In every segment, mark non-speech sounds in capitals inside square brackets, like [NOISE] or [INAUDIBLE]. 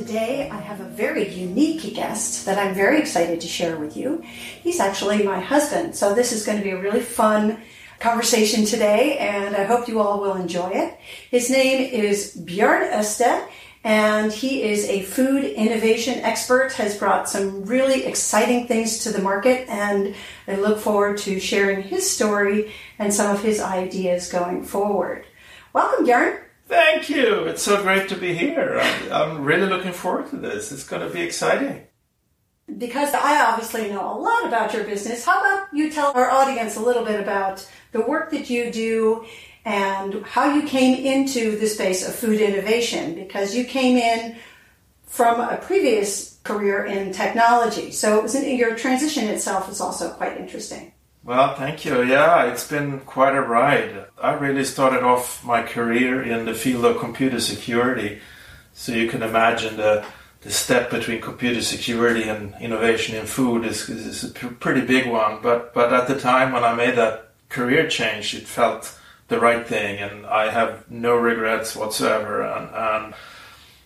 Today, I have a very unique guest that I'm very excited to share with you. He's actually my husband, so this is going to be a really fun conversation today, and I hope you all will enjoy it. His name is Björn Öste, and he is a food innovation expert, has brought some really exciting things to the market, and I look forward to sharing his story and some of his ideas going forward. Welcome, Björn. Thank you. It's so great to be here. I'm, I'm really looking forward to this. It's going to be exciting. Because I obviously know a lot about your business, how about you tell our audience a little bit about the work that you do and how you came into the space of food innovation? Because you came in from a previous career in technology. So your transition itself is also quite interesting. Well, thank you. Yeah, it's been quite a ride. I really started off my career in the field of computer security. So you can imagine the, the step between computer security and innovation in food is, is a pretty big one. But, but at the time when I made that career change, it felt the right thing, and I have no regrets whatsoever. And, and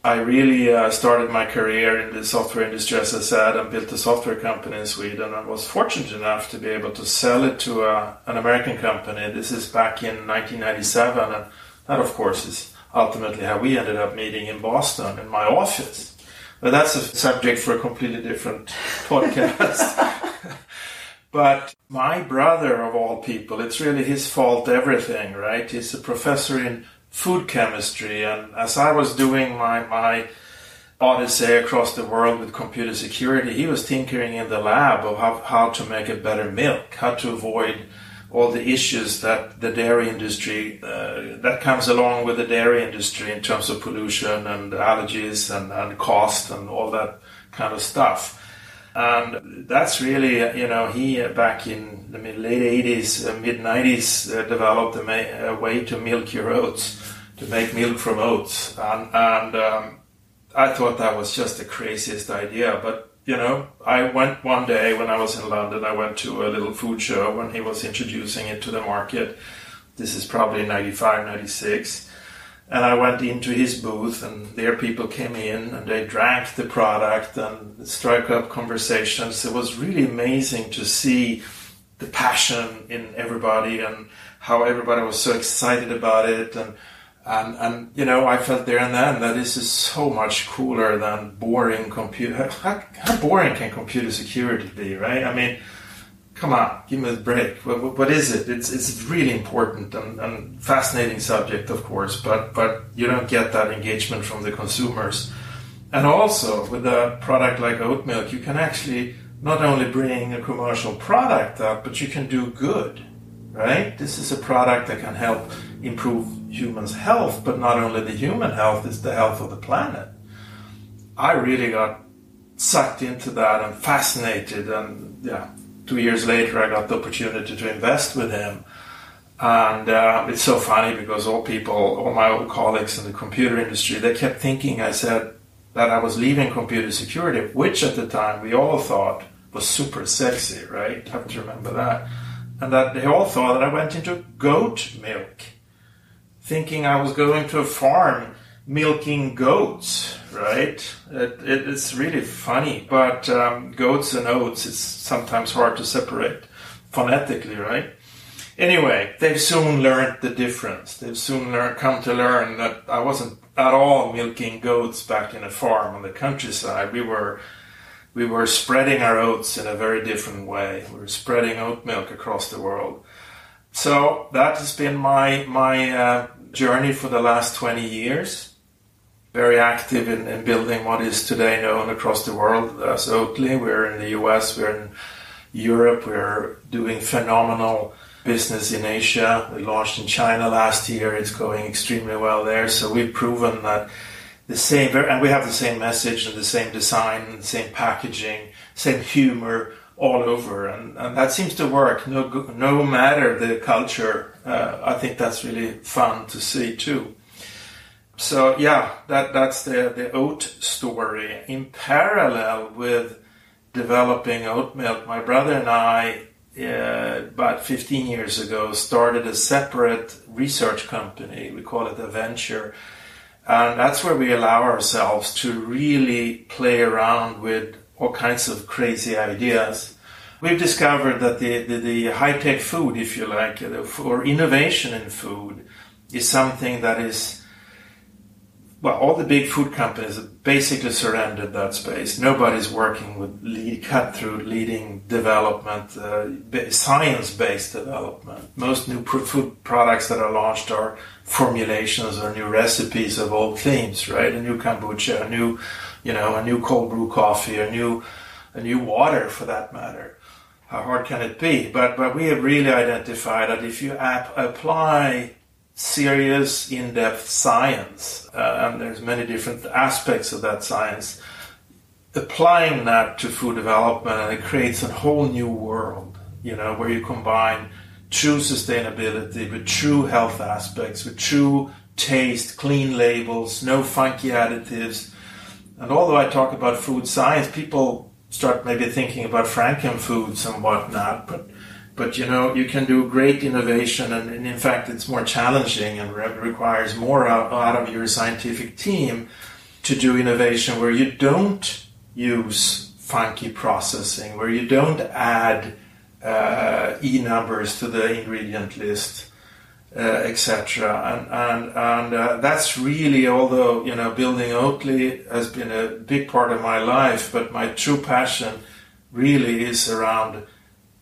I really uh, started my career in the software industry, as I said, and built a software company in Sweden. I was fortunate enough to be able to sell it to uh, an American company. This is back in 1997, and that, of course, is ultimately how we ended up meeting in Boston in my office. But that's a subject for a completely different [LAUGHS] podcast. but my brother, of all people, it's really his fault, everything, right? He's a professor in food chemistry. And as I was doing my, my odyssey across the world with computer security, he was tinkering in the lab of how, how to make a better milk, how to avoid all the issues that the dairy industry uh, that comes along with the dairy industry in terms of pollution and allergies and, and cost and all that kind of stuff. And that's really, you know, he uh, back in the late 80s, uh, mid 90s, uh, developed a, a, way to milk your oats, to make milk from oats. And, and um, I thought that was just the craziest idea. But, you know, I went one day when I was in London, I went to a little food show when he was introducing it to the market. This is probably 95, 96 and I went into his booth, and there people came in and they drank the product and struck up conversations. It was really amazing to see the passion in everybody and how everybody was so excited about it. And, and, and you know, I felt there and then that this is so much cooler than boring computer. How, how boring can computer security be, right? I mean, come on, give me a break. What, what is it? It's it's really important and, and, fascinating subject, of course, but but you don't get that engagement from the consumers. And also with a product like oat milk, you can actually not only bring a commercial product up, but you can do good, right? This is a product that can help improve humans' health, but not only the human health, it's the health of the planet. I really got sucked into that and fascinated and yeah two years later, I got the opportunity to invest with him. And uh, it's so funny because all people, all my old colleagues in the computer industry, they kept thinking I said that I was leaving computer security, which at the time we all thought was super sexy, right? I Have to remember that. And that they all thought that I went into goat milk, thinking I was going to a farm milking goats, right? It, it, it's really funny, but um, goats and oats is sometimes hard to separate phonetically, right? Anyway, they've soon learned the difference. They've soon learned, come to learn that I wasn't at all milking goats back in a farm on the countryside. We were we were spreading our oats in a very different way. We were spreading oat milk across the world. So that has been my my uh, journey for the last 20 years very active in, in, building what is today known across the world as Oatly. We're in the US, we're in Europe, we're doing phenomenal business in Asia. We launched in China last year, it's going extremely well there. So we've proven that the same, and we have the same message and the same design, and the same packaging, same humor all over, and, and that seems to work. No, no matter the culture, uh, I think that's really fun to see too. So yeah, that that's the the oat story. In parallel with developing oat milk, my brother and I, uh, about 15 years ago, started a separate research company. We call it a venture and that's where we allow ourselves to really play around with all kinds of crazy ideas. We've discovered that the, the, the high tech food, if you like, or innovation in food, is something that is well, all the big food companies basically surrendered that space. Nobody's working with lead, cut through leading development, uh, science based development. Most new food products that are launched are formulations or new recipes of old themes, right? A new kombucha, a new, you know, a new cold brew coffee, a new, a new water for that matter. How hard can it be? But, but we have really identified that if you ap- apply serious, in-depth science, uh, and there's many different aspects of that science. Applying that to food development, and it creates a whole new world. You know, where you combine true sustainability with true health aspects, with true taste, clean labels, no funky additives. And although I talk about food science, people start maybe thinking about frankenfoods and whatnot, but but you know you can do great innovation and, and in fact it's more challenging and re- requires more out, out, of your scientific team to do innovation where you don't use funky processing where you don't add uh, e numbers to the ingredient list uh, etc and and, and uh, that's really although you know building oatly has been a big part of my life but my true passion really is around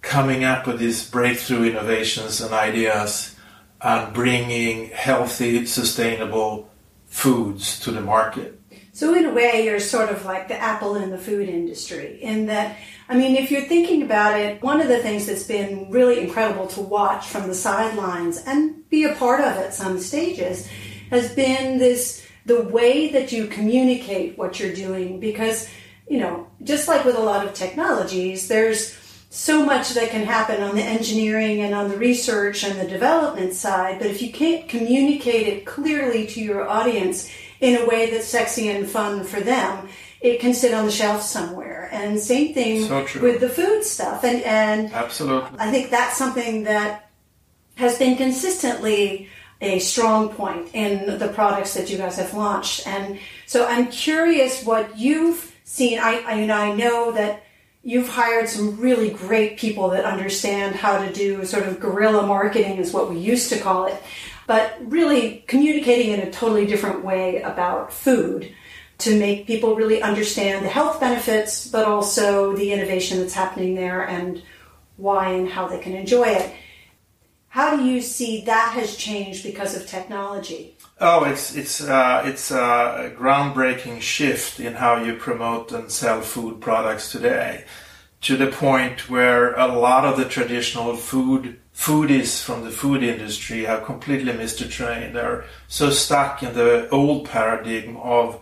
coming up with these breakthrough innovations and ideas and bringing healthy, sustainable foods to the market. So, in a way, you're sort of like the apple in the food industry, in that, I mean, if you're thinking about it, one of the things that's been really incredible to watch from the sidelines and be a part of at some stages has been this the way that you communicate what you're doing. Because, you know, just like with a lot of technologies, there's so much that can happen on the engineering and on the research and the development side, but if you can't communicate it clearly to your audience in a way that's sexy and fun for them, it can sit on the shelf somewhere. And same thing so with the food stuff. And and absolutely, I think that's something that has been consistently a strong point in the products that you guys have launched. And so I'm curious what you've seen. I, I you know I know that you've hired some really great people that understand how to do sort of guerrilla marketing is what we used to call it. But really communicating in a totally different way about food to make people really understand the health benefits but also the innovation that's happening there and why and how they can enjoy it. How do you see that has changed because of technology Oh, it's it's uh, it's a groundbreaking shift in how you promote and sell food products today, to the point where a lot of the traditional food foodies from the food industry have completely missed the train. They're so stuck in the old paradigm of,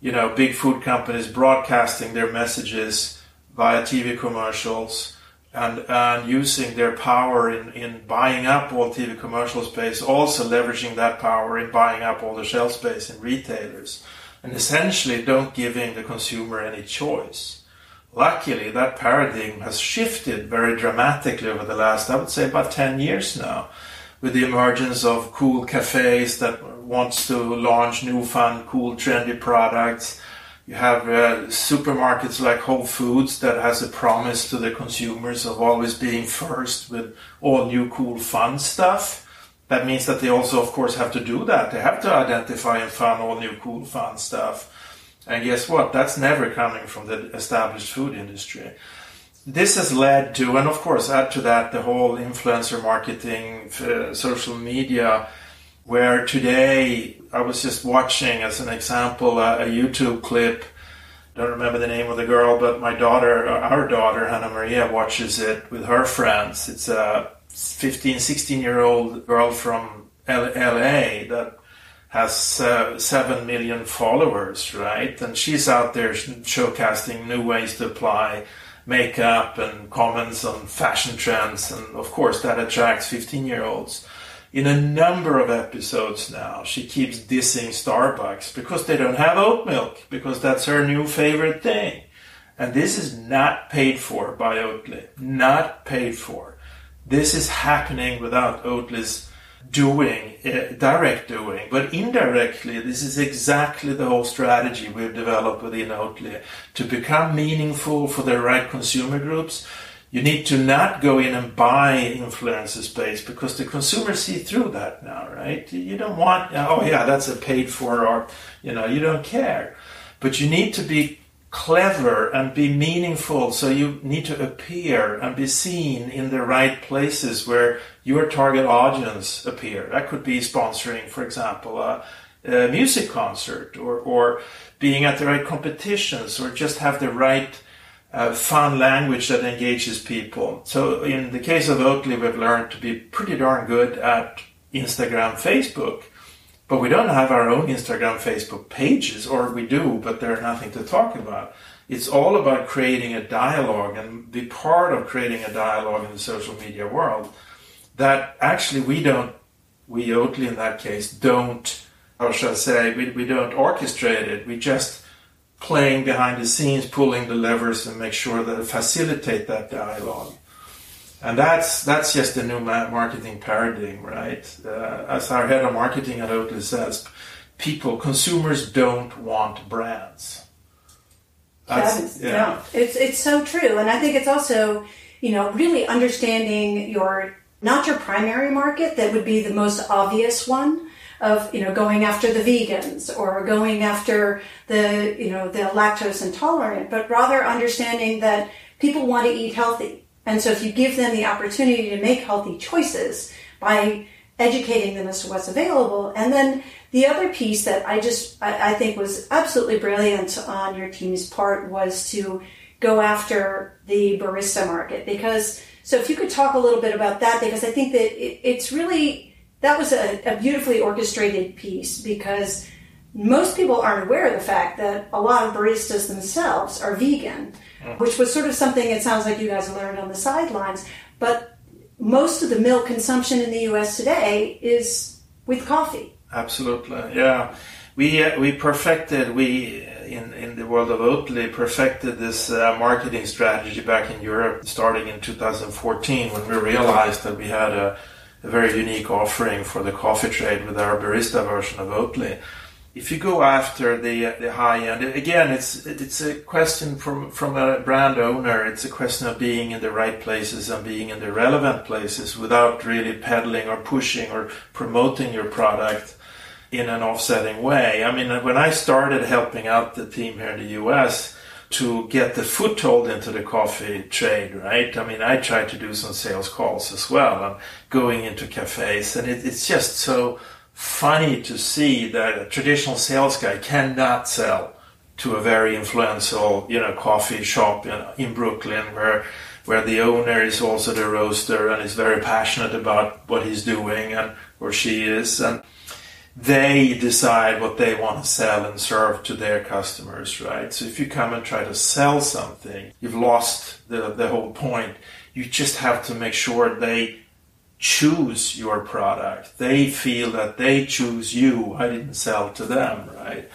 you know, big food companies broadcasting their messages via TV commercials and, and using their power in, in buying up all TV commercial space, also leveraging that power in buying up all the shelf space in retailers, and essentially don't giving the consumer any choice. Luckily, that paradigm has shifted very dramatically over the last, I would say, about 10 years now, with the emergence of cool cafes that wants to launch new, fun, cool, trendy products you have uh, supermarkets like Whole Foods that has a promise to the consumers of always being first with all new cool fun stuff. That means that they also, of course, have to do that. They have to identify and fund all new cool fun stuff. And guess what? That's never coming from the established food industry. This has led to, and of course, add to that the whole influencer marketing, uh, social media where today I was just watching, as an example, a, a YouTube clip. Don't remember the name of the girl, but my daughter, our daughter, Hannah Maria, watches it with her friends. It's a 15, 16 year old girl from LA that has uh, 7 million followers, right? And she's out there showcasting new ways to apply makeup and comments on fashion trends. And of course, that attracts 15 year olds. In a number of episodes now, she keeps dissing Starbucks because they don't have oat milk, because that's her new favorite thing. And this is not paid for by Oatly. Not paid for. This is happening without Oatly's doing, uh, direct doing, but indirectly, this is exactly the whole strategy we've developed within Oatly to become meaningful for the right consumer groups. You need to not go in and buy influencer space because the consumers see through that now, right? You don't want, oh yeah, that's a paid for, or you know, you don't care. But you need to be clever and be meaningful. So you need to appear and be seen in the right places where your target audience appear. That could be sponsoring, for example, a, a music concert or, or being at the right competitions or just have the right uh, fun language that engages people. So in the case of Oatly, we've learned to be pretty darn good at Instagram, Facebook but we don't have our own Instagram, Facebook pages, or we do, but they're nothing to talk about. It's all about creating a dialogue and be part of creating a dialogue in the social media world that actually we don't, we Oatly in that case, don't, how shall I say, we, we don't orchestrate it. We just playing behind the scenes, pulling the levers and make sure that facilitate that dialogue and that's that's just a new marketing paradigm, right? Uh, as our head of marketing at Oatly says, people, consumers don't want brands. That's, yeah. yeah, it's it's so true, and I think it's also you know really understanding your not your primary market that would be the most obvious one of you know going after the vegans or going after the you know the lactose intolerant, but rather understanding that people want to eat healthy. And so if you give them the opportunity to make healthy choices by educating them as to what's available, and then the other piece that I just I, I think was absolutely brilliant on your team's part was to go after the barista market. Because so if you could talk a little bit about that because I think that it, it's really that was a, a beautifully orchestrated piece because most people aren't aware of the fact that a lot of baristas themselves are vegan, mm. which was sort of something it sounds like you guys learned on the sidelines. But most of the milk consumption in the U.S. today is with coffee. Absolutely, yeah. We uh, we perfected we in in the world of Oatly perfected this uh, marketing strategy back in Europe, starting in 2014 when we realized that we had a, a very unique offering for the coffee trade with our barista version of Oatly if you go after the the high end, again, it's it's a question from from a brand owner. It's a question of being in the right places and being in the relevant places without really peddling or pushing or promoting your product in an offsetting way. I mean, when I started helping out the team here in the U.S. to get the foothold into the coffee trade, right? I mean, I tried to do some sales calls as well and going into cafes, and it, it's just so funny to see that a traditional sales guy cannot sell to a very influential, you know, coffee shop in, in Brooklyn where where the owner is also the roaster and is very passionate about what he's doing and or she is and they decide what they want to sell and serve to their customers, right? So if you come and try to sell something, you've lost the, the whole point. You just have to make sure they choose your product. They feel that they choose you. I didn't sell to them, right?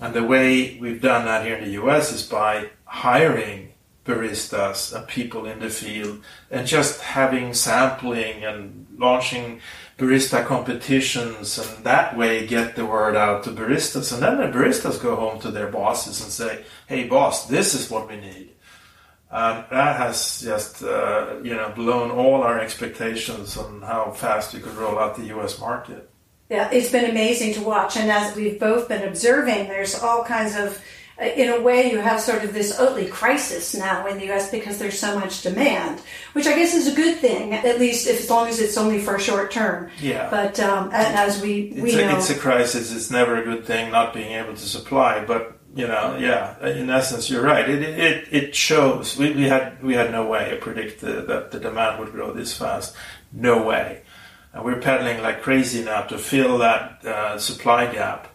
And the way we've done that here in the US is by hiring baristas and people in the field and just having sampling and launching barista competitions and that way get the word out to baristas and then the baristas go home to their bosses and say hey boss this is what we need and that has just uh, you know blown all our expectations on how fast we could roll out the U.S. market. Yeah, it's been amazing to watch, and as we've both been observing, there's all kinds of, in a way, you have sort of this Oatly crisis now in the U.S. because there's so much demand, which I guess is a good thing, at least if, as long as it's only for a short term. Yeah. But um, as we it's we a, know, it's a crisis. It's never a good thing not being able to supply, but you know, yeah. In essence, you're right. It it, it shows. We, we had we had no way to predict the, that the demand would grow this fast. No way. And we're pedaling like crazy now to fill that uh, supply gap,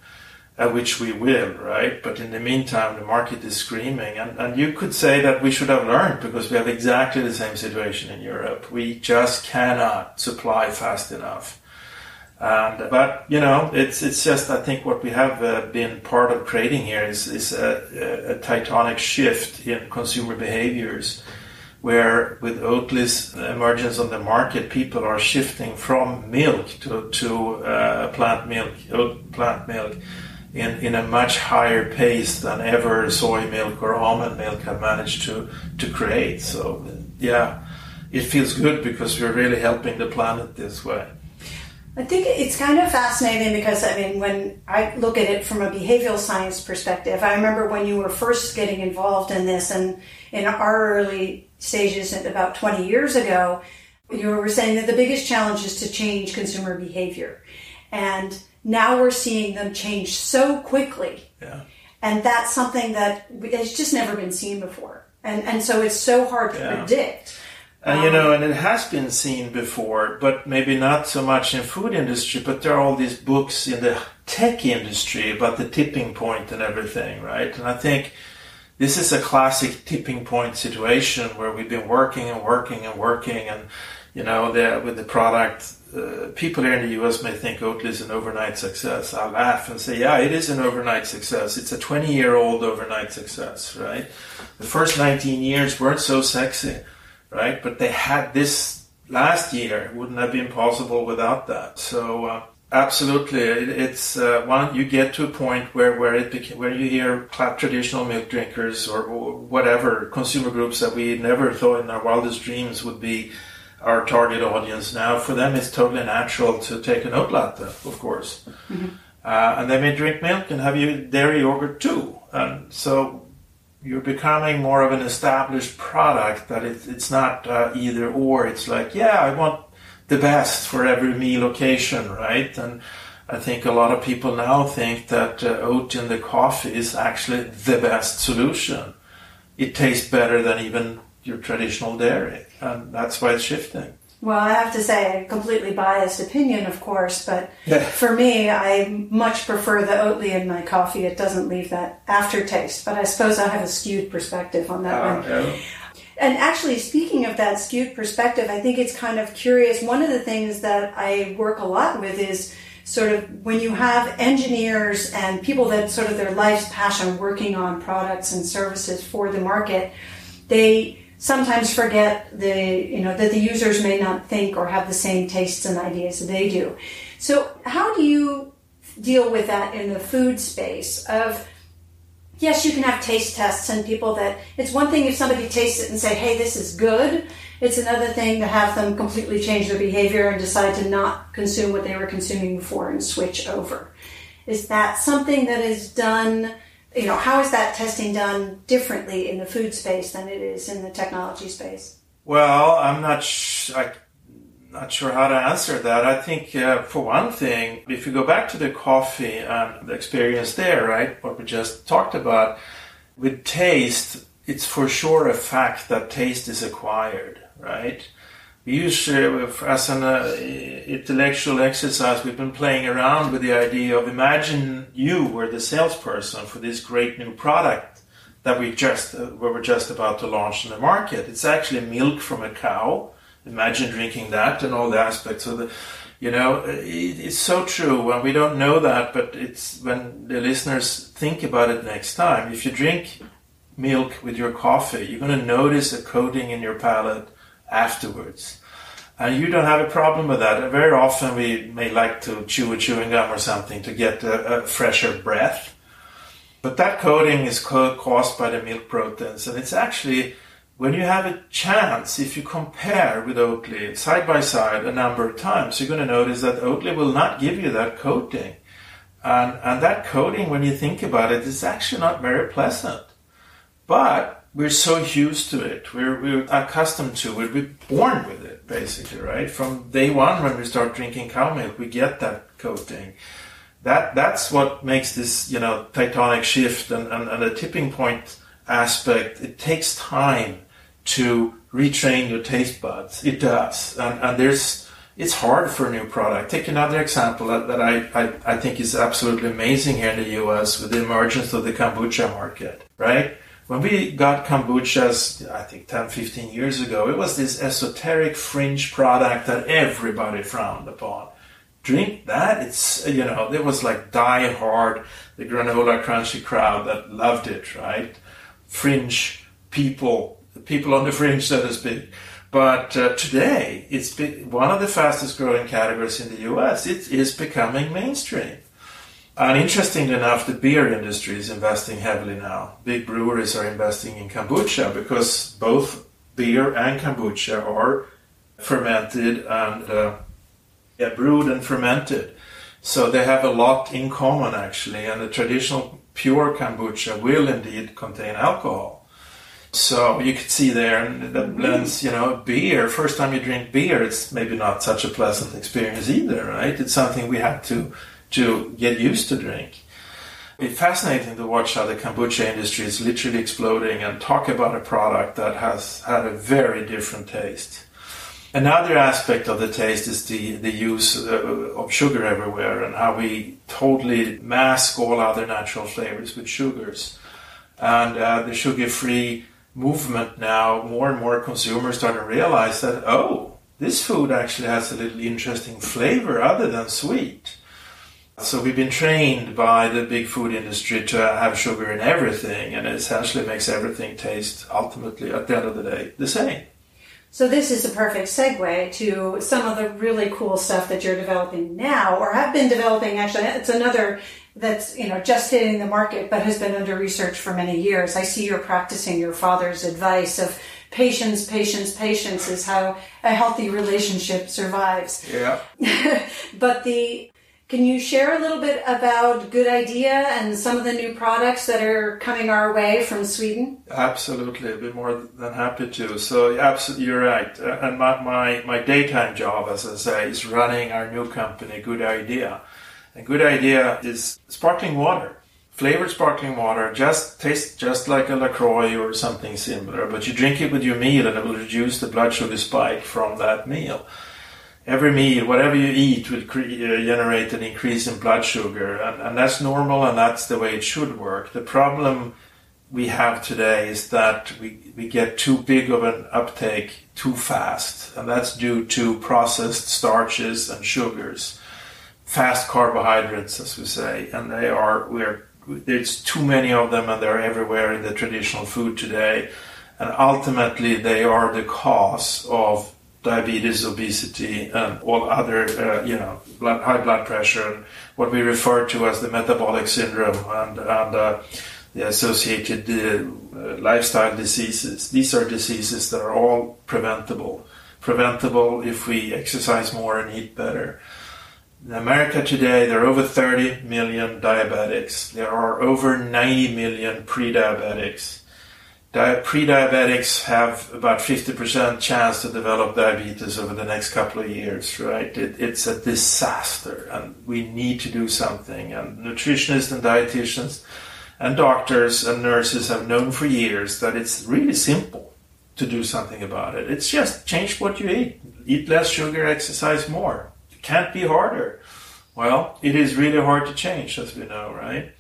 uh, which we will, right? But in the meantime, the market is screaming. And, and you could say that we should have learned because we have exactly the same situation in Europe. We just cannot supply fast enough. And, but you know, it's it's just I think what we have uh, been part of creating here is is a, a, tectonic shift in consumer behaviors, where with Oatly's emergence on the market, people are shifting from milk to to uh, plant milk, plant milk, in in a much higher pace than ever soy milk or almond milk have managed to to create. So yeah, it feels good because we're really helping the planet this way. I think it's kind of fascinating because I mean, when I look at it from a behavioral science perspective, I remember when you were first getting involved in this, and in our early stages, about 20 years ago, you were saying that the biggest challenge is to change consumer behavior. And now we're seeing them change so quickly. Yeah. And that's something that has just never been seen before. And, and so it's so hard to yeah. predict. And you know, um, and it has been seen before, but maybe not so much in food industry. But there are all these books in the tech industry about the tipping point and everything, right? And I think this is a classic tipping point situation where we've been working and working and working, and you know, the, with the product. Uh, people here in the US may think Oatly is an overnight success. I laugh and say, yeah, it is an overnight success. It's a 20 year old overnight success, right? The first 19 years weren't so sexy right? But they had this last year. Wouldn't have been possible without that. So uh, absolutely, it, it's uh, one. You get to a point where where it became, where you hear traditional milk drinkers or, or, whatever consumer groups that we never thought in our wildest dreams would be our target audience. Now, for them, it's totally natural to take an oat latte, of course. Mm-hmm. Uh, and they may drink milk and have you dairy yogurt too. And so you're becoming more of an established product that it, it's not uh, either or it's like yeah i want the best for every meal occasion right and i think a lot of people now think that uh, oat in the coffee is actually the best solution it tastes better than even your traditional dairy and that's why it's shifting well, I have to say, a completely biased opinion, of course, but yeah. for me, I much prefer the Oatly in my coffee. It doesn't leave that aftertaste, but I suppose I have a skewed perspective on that uh, one. Yeah. And actually, speaking of that skewed perspective, I think it's kind of curious. One of the things that I work a lot with is sort of when you have engineers and people that sort of their life's passion working on products and services for the market, they sometimes forget the you know that the users may not think or have the same tastes and ideas that they do. So how do you deal with that in the food space of yes you can have taste tests and people that it's one thing if somebody tastes it and say hey this is good it's another thing to have them completely change their behavior and decide to not consume what they were consuming before and switch over is that something that is done you know, how is that testing done differently in the food space than it is in the technology space? Well, I'm not sh- I'm not sure how to answer that. I think, uh, for one thing, if you go back to the coffee and the experience there, right, what we just talked about, with taste, it's for sure a fact that taste is acquired, right? We use uh, as an uh, intellectual exercise. We've been playing around with the idea of imagine you were the salesperson for this great new product that we just uh, we were just about to launch in the market. It's actually milk from a cow. Imagine drinking that and all the aspects of the you know it, it's so true. And we don't know that but it's when the listeners think about it next time. If you drink milk with your coffee you're going to notice a coating in your palate afterwards. And you don't have a problem with that. Very often we may like to chew a chewing gum or something to get a, a fresher breath. But that coating is caused by the milk proteins. And it's actually, when you have a chance, if you compare with Oatly side by side a number of times, you're going to notice that Oatly will not give you that coating. And, and that coating, when you think about it, is actually not very pleasant. But we're so used to it. We're, we're accustomed to it. We're born with it, basically, right? From day one, when we start drinking cow milk, we get that coating. That that's what makes this, you know, tectonic shift and, and, and a tipping point aspect. It takes time to retrain your taste buds. It does, and, and there's it's hard for a new product. Take another example that, that I, I, I think is absolutely amazing here in the US with the emergence of the kombucha market, right? When we got kombuchas, I think 10, 15 years ago, it was this esoteric fringe product that everybody frowned upon. Drink that, it's, you know, there was like die hard, the granola crunchy crowd that loved it, right? Fringe people, the people on the fringe, so to speak. But uh, today, it's one of the fastest growing categories in the US. It is becoming mainstream. And interestingly enough, the beer industry is investing heavily now. Big breweries are investing in kombucha because both beer and kombucha are fermented and uh, yeah, brewed and fermented. So they have a lot in common actually. And the traditional pure kombucha will indeed contain alcohol. So you could see there that blends, you know, beer. First time you drink beer, it's maybe not such a pleasant experience either, right? It's something we have to to get used to drink. It's fascinating to watch how the kombucha industry is literally exploding and talk about a product that has had a very different taste. Another aspect of the taste is the, the use uh, of sugar everywhere and how we totally mask all other natural flavors with sugars. And uh, the sugar free movement now, more and more consumers start to realize that, oh, this food actually has a little interesting flavor other than sweet. So we've been trained by the big food industry to have sugar in everything, and it essentially makes everything taste ultimately, at the end of the day, the same. So this is a perfect segue to some of the really cool stuff that you're developing now, or have been developing. Actually, it's another that's you know just hitting the market, but has been under research for many years. I see you're practicing your father's advice of patience, patience, patience is how a healthy relationship survives. Yeah. [LAUGHS] but the can you share a little bit about Good Idea and some of the new products that are coming our way from Sweden? Absolutely, I'd be more than happy to. So, absolutely, you're right. Uh, and my, my, my daytime job, as I say, is running our new company, Good Idea. And Good Idea is sparkling water. Flavored sparkling water just tastes just like a LaCroix or something similar, but you drink it with your meal and it will reduce the blood sugar spike from that meal every meal, whatever you eat, will uh, generate an increase in blood sugar, and, and that's normal, and that's the way it should work. The problem we have today is that we, we get too big of an uptake too fast, and that's due to processed starches and sugars, fast carbohydrates, as we say, and they are we're there's too many of them, and they're everywhere in the traditional food today, and ultimately they are the cause of diabetes, obesity, and all other, uh, you know, blood, high blood pressure, and what we refer to as the metabolic syndrome and, and uh, the associated uh, lifestyle diseases. These are diseases that are all preventable. Preventable if we exercise more and eat better. In America today, there are over 30 million diabetics. There are over 90 million pre-diabetics pre-diabetics have about 50% chance to develop diabetes over the next couple of years, right? It, it's a disaster and we need to do something. And nutritionists and dietitians and doctors and nurses have known for years that it's really simple to do something about it. It's just change what you eat. Eat less sugar, exercise more. It can't be harder. Well, it is really hard to change, as we know, right?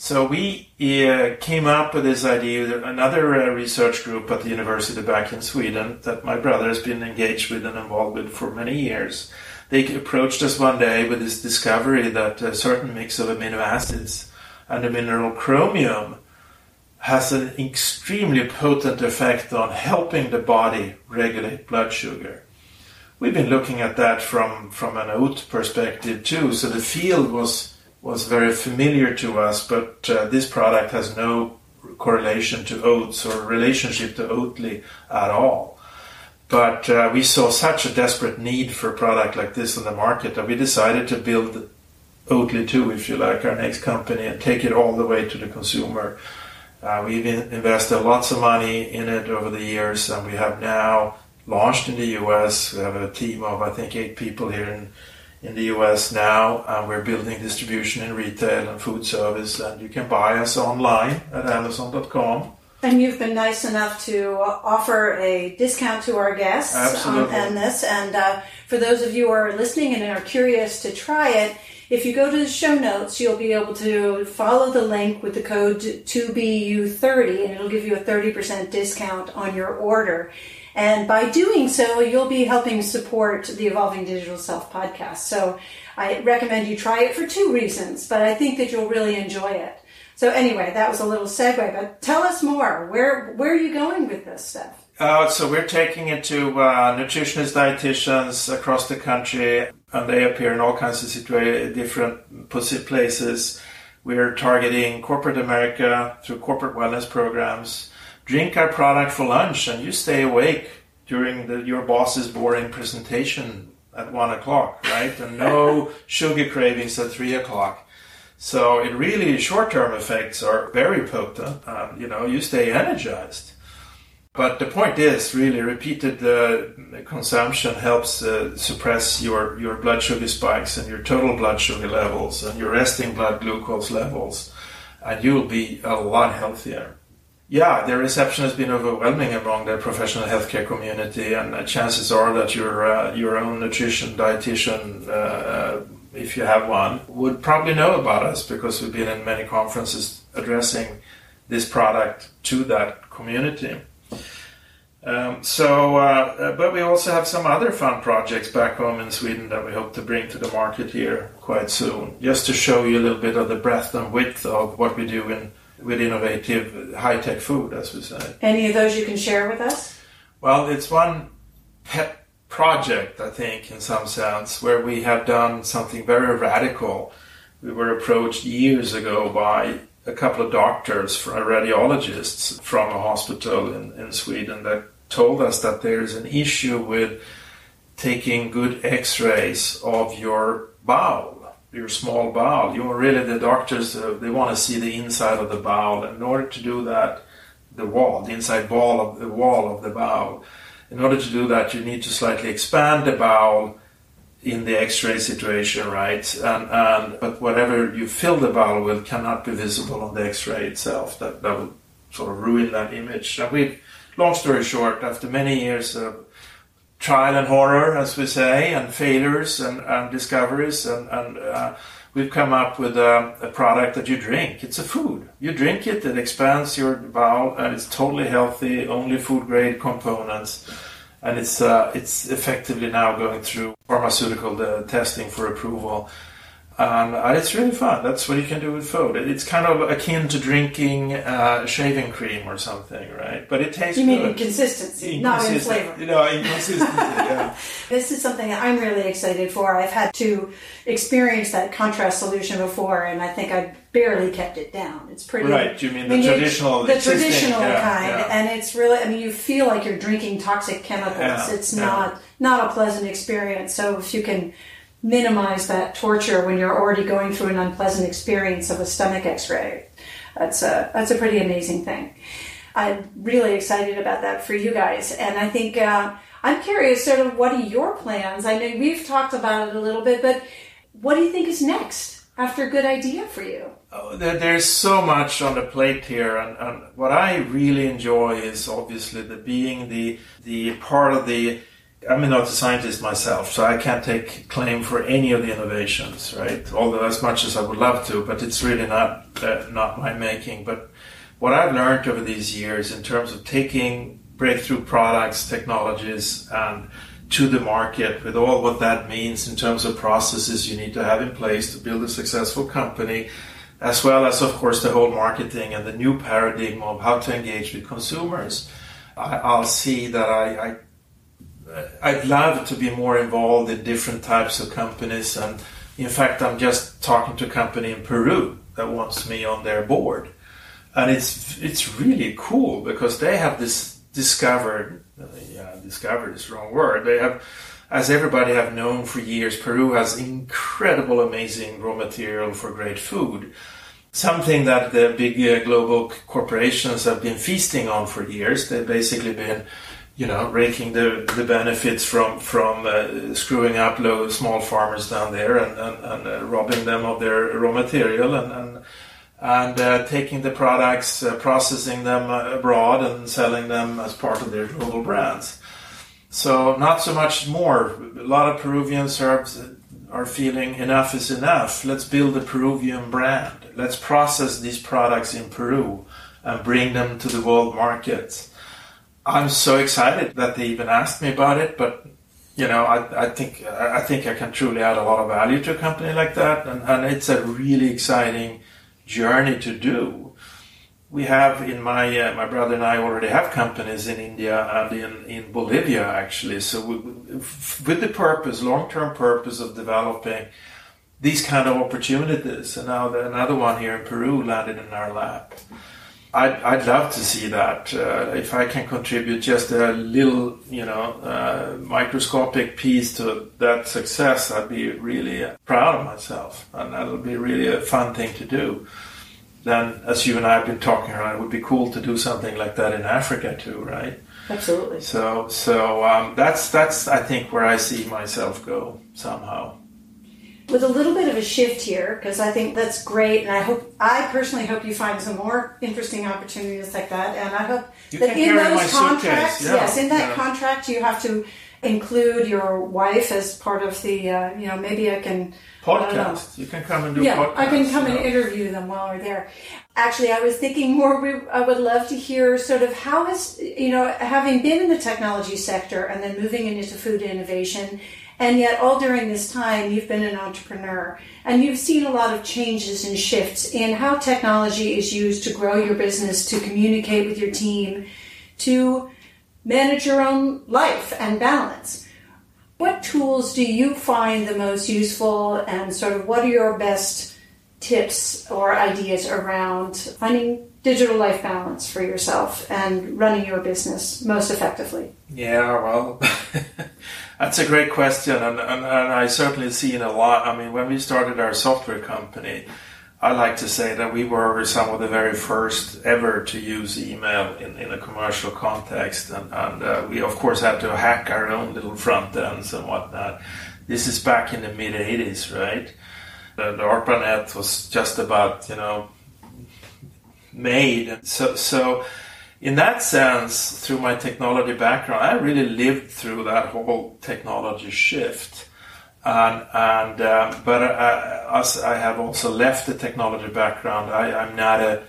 So we uh, came up with this idea. Another uh, research group at the university back in Sweden that my brother has been engaged with and involved with for many years. They approached us one day with this discovery that a certain mix of amino acids and the mineral chromium has an extremely potent effect on helping the body regulate blood sugar. We've been looking at that from, from an oat perspective too. So the field was was very familiar to us, but uh, this product has no correlation to oats or relationship to Oatly at all. But uh, we saw such a desperate need for a product like this on the market that we decided to build Oatly 2, if you like, our next company, and take it all the way to the consumer. Uh, we've invested lots of money in it over the years, and we have now launched in the US. We have a team of, I think, eight people here in in the US now, and we're building distribution in retail and food service. And you can buy us online at Amazon.com. And you've been nice enough to offer a discount to our guests on, on this. And uh, for those of you who are listening and are curious to try it, if you go to the show notes, you'll be able to follow the link with the code 2BU30 and it'll give you a 30% discount on your order. And by doing so, you'll be helping support the Evolving Digital Self podcast. So I recommend you try it for two reasons, but I think that you'll really enjoy it. So anyway, that was a little segue, but tell us more. Where where are you going with this stuff? Uh, so we're taking it to uh, nutritionists, dietitians across the country, and they appear in all kinds of different places. We're targeting corporate America through corporate wellness programs. Drink our product for lunch, and you stay awake during the, your boss's boring presentation at one o'clock, right? And no [LAUGHS] sugar cravings at three o'clock. So it really short-term effects are very potent. Um, you know, you stay energized. But the point is, really, repeated uh, consumption helps uh, suppress your, your blood sugar spikes and your total blood sugar levels and your resting blood glucose levels, and you'll be a lot healthier. Yeah, the reception has been overwhelming among the professional healthcare community, and uh, chances are that your uh, your own nutrition dietitian uh, if you have one, would probably know about us because we've been in many conferences addressing this product to that community. Um, so, uh, uh, but we also have some other fun projects back home in Sweden that we hope to bring to the market here quite soon, just to show you a little bit of the breadth and width of what we do in with innovative high-tech food, as we say. Any of those you can share with us? Well, it's one pet project, I think, in some sense, where we have done something very radical. We were approached years ago by a couple of doctors, radiologists from a hospital in, in Sweden that told us that there is an issue with taking good x-rays of your bowel, your small bowel. You know, really the doctors, uh, they want to see the inside of the bowel. In order to do that, the wall, the inside wall of the wall of the bowel, in order to do that, you need to slightly expand the bowel in the X-ray situation, right? And, and but whatever you fill the bowel with cannot be visible on the X-ray itself. That that would sort of ruin that image. And we, long story short, after many years of trial and horror, as we say, and failures and, and discoveries, and, and uh, we've come up with a, a, product that you drink. It's a food. You drink it, it expands your bowel, and it's totally healthy, only food grade components. And it's uh, it's effectively now going through pharmaceutical uh, testing for approval. And uh, it's really fun. That's what you can do with food. It's kind of akin to drinking uh, shaving cream or something, right? But it tastes You mean good. in consistency, not in flavor. You know, in consistency, yeah. [LAUGHS] This is something that I'm really excited for. I've had to experience that contrast solution before, and I think I barely kept it down. It's pretty. Right, you mean the traditional, the traditional yeah, kind, yeah. and it's really. I mean, you feel like you're drinking toxic chemicals. Yeah, it's not not a pleasant experience. So if you can minimize that torture when you're already going through an unpleasant experience of a stomach X-ray, that's a that's a pretty amazing thing. I'm really excited about that for you guys, and I think uh, I'm curious, sort of, what are your plans? I know we've talked about it a little bit, but what do you think is next after a good idea for you? Oh, there, there's so much on the plate here, and, and what I really enjoy is obviously the being the the part of the. I'm not a scientist myself, so I can't take claim for any of the innovations, right? Although as much as I would love to, but it's really not uh, not my making. But what I've learned over these years in terms of taking breakthrough products, technologies, and to the market with all what that means in terms of processes you need to have in place to build a successful company, as well as, of course, the whole marketing and the new paradigm of how to engage with consumers. I, I'll see that I, I I'd love to be more involved in different types of companies, and in fact, I'm just talking to a company in Peru that wants me on their board, and it's it's really cool because they have this discovered, uh, yeah, discovered is the wrong word. They have, as everybody have known for years, Peru has incredible, amazing raw material for great food. Something that the big uh, global corporations have been feasting on for years. They've basically been you know, raking the, the benefits from from uh, screwing up low small farmers down there and, and, and uh, robbing them of their raw material and, and and uh, taking the products, uh, processing them uh, abroad, and selling them as part of their global brands. So not so much more. A lot of Peruvians are are feeling enough is enough. Let's build a Peruvian brand. Let's process these products in Peru and bring them to the world markets. I'm so excited that they even asked me about it, but you know, I, I think I think I can truly add a lot of value to a company like that, and, and it's a really exciting journey to do. We have in my uh, my brother and I already have companies in India and in, in Bolivia actually. So we, with the purpose, long term purpose of developing these kind of opportunities, and now the, another one here in Peru landed in our lap. I'd, I'd love to see that. Uh, if I can contribute just a little, you know, uh, microscopic piece to that success, I'd be really proud of myself, and that'll be really a fun thing to do. Then, as you and I have been talking around, it would be cool to do something like that in Africa too, right? Absolutely. So, so um, that's that's I think where I see myself go somehow with a little bit of a shift here because I think that's great, and I hope I personally hope you find some more interesting opportunities like that, and I hope you that in those contracts, yeah, yes, in that yeah. contract, you have to include your wife as part of the, uh, you know, maybe I can podcast. You can come and do yeah, podcasts, I can come you and interview them while we're there. Actually, I was thinking more. We, I would love to hear sort of how has you know having been in the technology sector and then moving into food innovation and yet, all during this time, you've been an entrepreneur and you've seen a lot of changes and shifts in how technology is used to grow your business, to communicate with your team, to manage your own life and balance. What tools do you find the most useful, and sort of what are your best tips or ideas around finding digital life balance for yourself and running your business most effectively? Yeah, well, [LAUGHS] that's a great question, and, and, and I certainly see it a lot. I mean, when we started our software company, I like to say that we were some of the very first ever to use email in, in a commercial context, and, and uh, we of course had to hack our own little front ends and whatnot. This is back in the mid '80s, right? The, the ARPANET was just about you know made, so so in that sense, through my technology background, I really lived through that whole technology shift. And, and um, but uh, as I have also left the technology background, I, I'm not a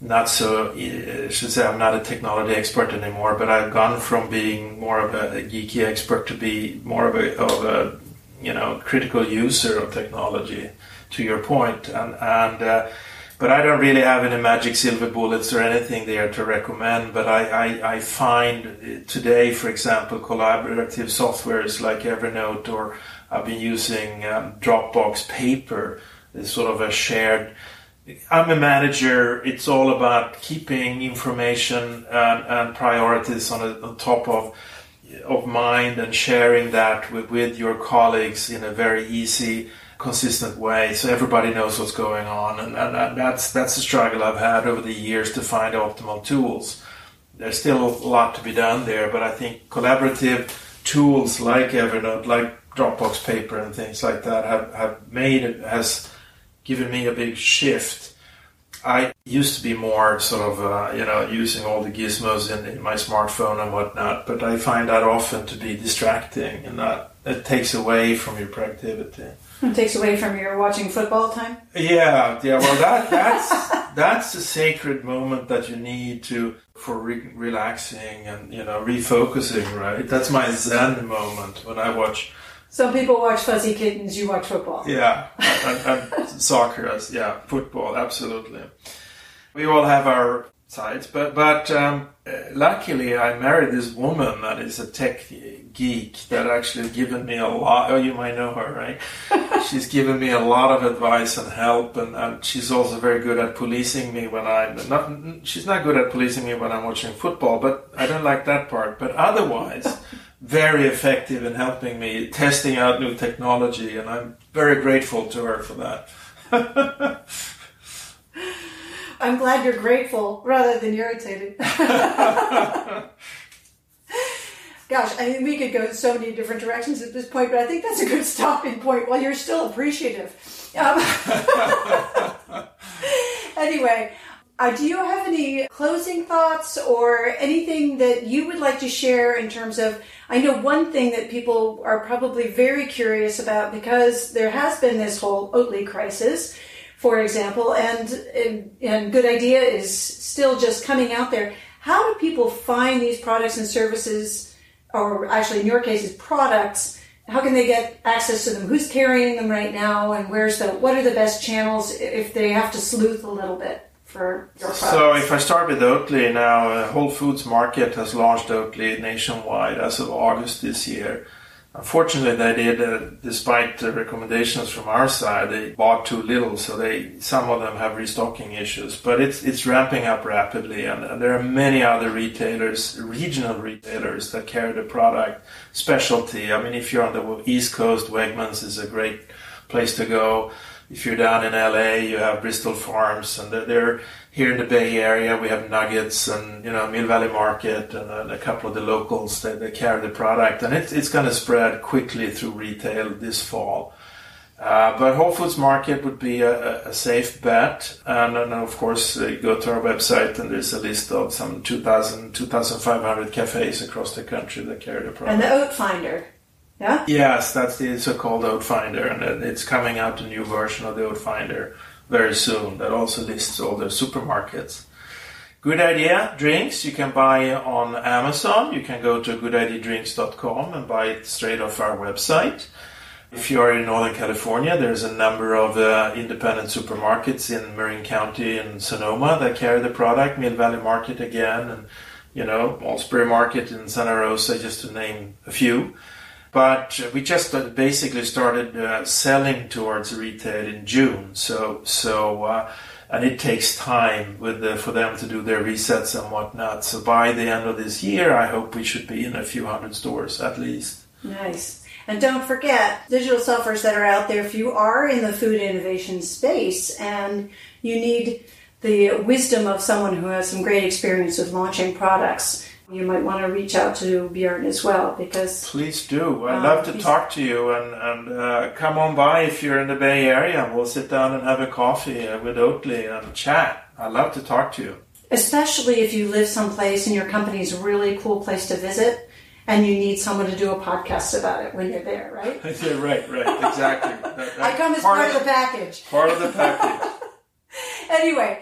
not so I should say I'm not a technology expert anymore. But I've gone from being more of a, a geeky expert to be more of a, of a you know critical user of technology. To your point, and and. Uh, but I don't really have any magic silver bullets or anything there to recommend. But I, I, I find today, for example, collaborative softwares like Evernote or I've been using um, Dropbox Paper. It's sort of a shared. I'm a manager. It's all about keeping information and, and priorities on, a, on top of of mind and sharing that with, with your colleagues in a very easy consistent way so everybody knows what's going on and, and, that's that's a struggle I've had over the years to find optimal tools there's still a lot to be done there but I think collaborative tools like Evernote like Dropbox paper and things like that have, have made has given me a big shift I used to be more sort of, uh, you know, using all the gizmos in, in, my smartphone and whatnot, but I find that often to be distracting and that it takes away from your productivity. It takes away from your watching football time. Yeah, yeah. Well, that [LAUGHS] that's that's a sacred moment that you need to for re- relaxing and you know refocusing. Right. That's my zen moment when I watch. Some people watch Fuzzy Kittens. You watch football. Yeah, and, and soccer. As yeah, football. Absolutely. We all have our sides, but but um, luckily I married this woman that is a tech geek that actually given me a lot. Oh, you might know her, right? [LAUGHS] she's given me a lot of advice and help, and, and she's also very good at policing me when I'm not. She's not good at policing me when I'm watching football, but I don't like that part. But otherwise. [LAUGHS] very effective in helping me testing out new technology, and I'm very grateful to her for that. [LAUGHS] I'm glad you're grateful rather than irritated. Gosh, I mean, we could go so many different directions at this point, but I think that's a good stopping point while you're still appreciative. Um, [LAUGHS] anyway, uh, do you have any closing thoughts or anything that you would like to share in terms of? I know one thing that people are probably very curious about because there has been this whole Oatly crisis, for example, and, and, and Good Idea is still just coming out there. How do people find these products and services, or actually in your case, is products? How can they get access to them? Who's carrying them right now, and where's the? What are the best channels if they have to sleuth a little bit? for your products? So if I start with Oatly now, uh, Whole Foods Market has launched Oatly nationwide as of August this year. Unfortunately, they did, uh, despite the recommendations from our side, they bought too little, so they some of them have restocking issues. But it's it's ramping up rapidly, and, and there are many other retailers, regional retailers, that carry the product. Specialty. I mean, if you're on the East Coast, Wegmans is a great place to go if you're down in LA, you have Bristol Farms, and they're, here in the Bay Area. We have Nuggets and you know Mill Valley Market and a, a couple of the locals that, that carry the product, and it, it's going to spread quickly through retail this fall. Uh, but Whole Foods Market would be a, a safe bet. And, and of course, uh, go to our website and there's a list of some 2,000, 2,500 cafes across the country that carry the product. And the Oat Finder. Yeah? Yes, that's the so-called Oat Finder, and it's coming out a new version of the Oat Finder very soon that also lists all the supermarkets. Good Idea drinks you can buy on Amazon. You can go to goodideadrinks.com and buy it straight off our website. If you are in Northern California, there's a number of uh, independent supermarkets in Marin County and Sonoma that carry the product. Mill Valley Market again, and you know Allsbury Market in Santa Rosa, just to name a few. But we just basically started uh, selling towards retail in June. So so. Uh, and it takes time with the, for them to do their resets and whatnot. So by the end of this year, I hope we should be in a few hundred stores at least. Nice. And don't forget, digital selfers that are out there, if you are in the food innovation space and you need the wisdom of someone who has some great experience with launching products, you might want to reach out to Bjorn as well because. Please do. I'd uh, love to talk to you and, and uh, come on by if you're in the Bay Area. We'll sit down and have a coffee uh, with Oatly and chat. I'd love to talk to you. Especially if you live someplace and your company is a really cool place to visit and you need someone to do a podcast about it when you're there, right? [LAUGHS] yeah, right, right, exactly. [LAUGHS] That, I come as part, part of the package. Part of the package. [LAUGHS] anyway,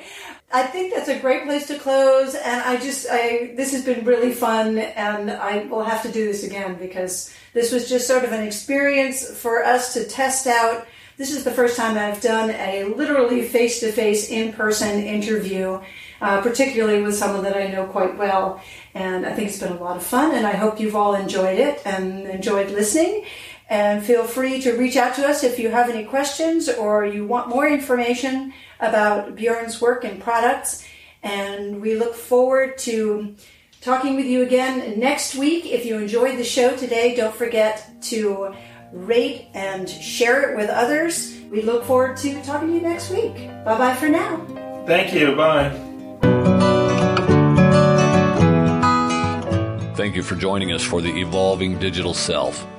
I think that's a great place to close. And I just, I, this has been really fun and I will have to do this again because this was just sort of an experience for us to test out. This is the first time I've done a literally face to face in person interview, uh, particularly with someone that I know quite well. And I think it's been a lot of fun and I hope you've all enjoyed it and enjoyed listening. And feel free to reach out to us if you have any questions or you want more information about Bjorn's work and products. And we look forward to talking with you again next week. If you enjoyed the show today, don't forget to rate and share it with others. We look forward to talking to you next week. Bye bye for now. Thank you. Bye. Thank you for joining us for the Evolving Digital Self.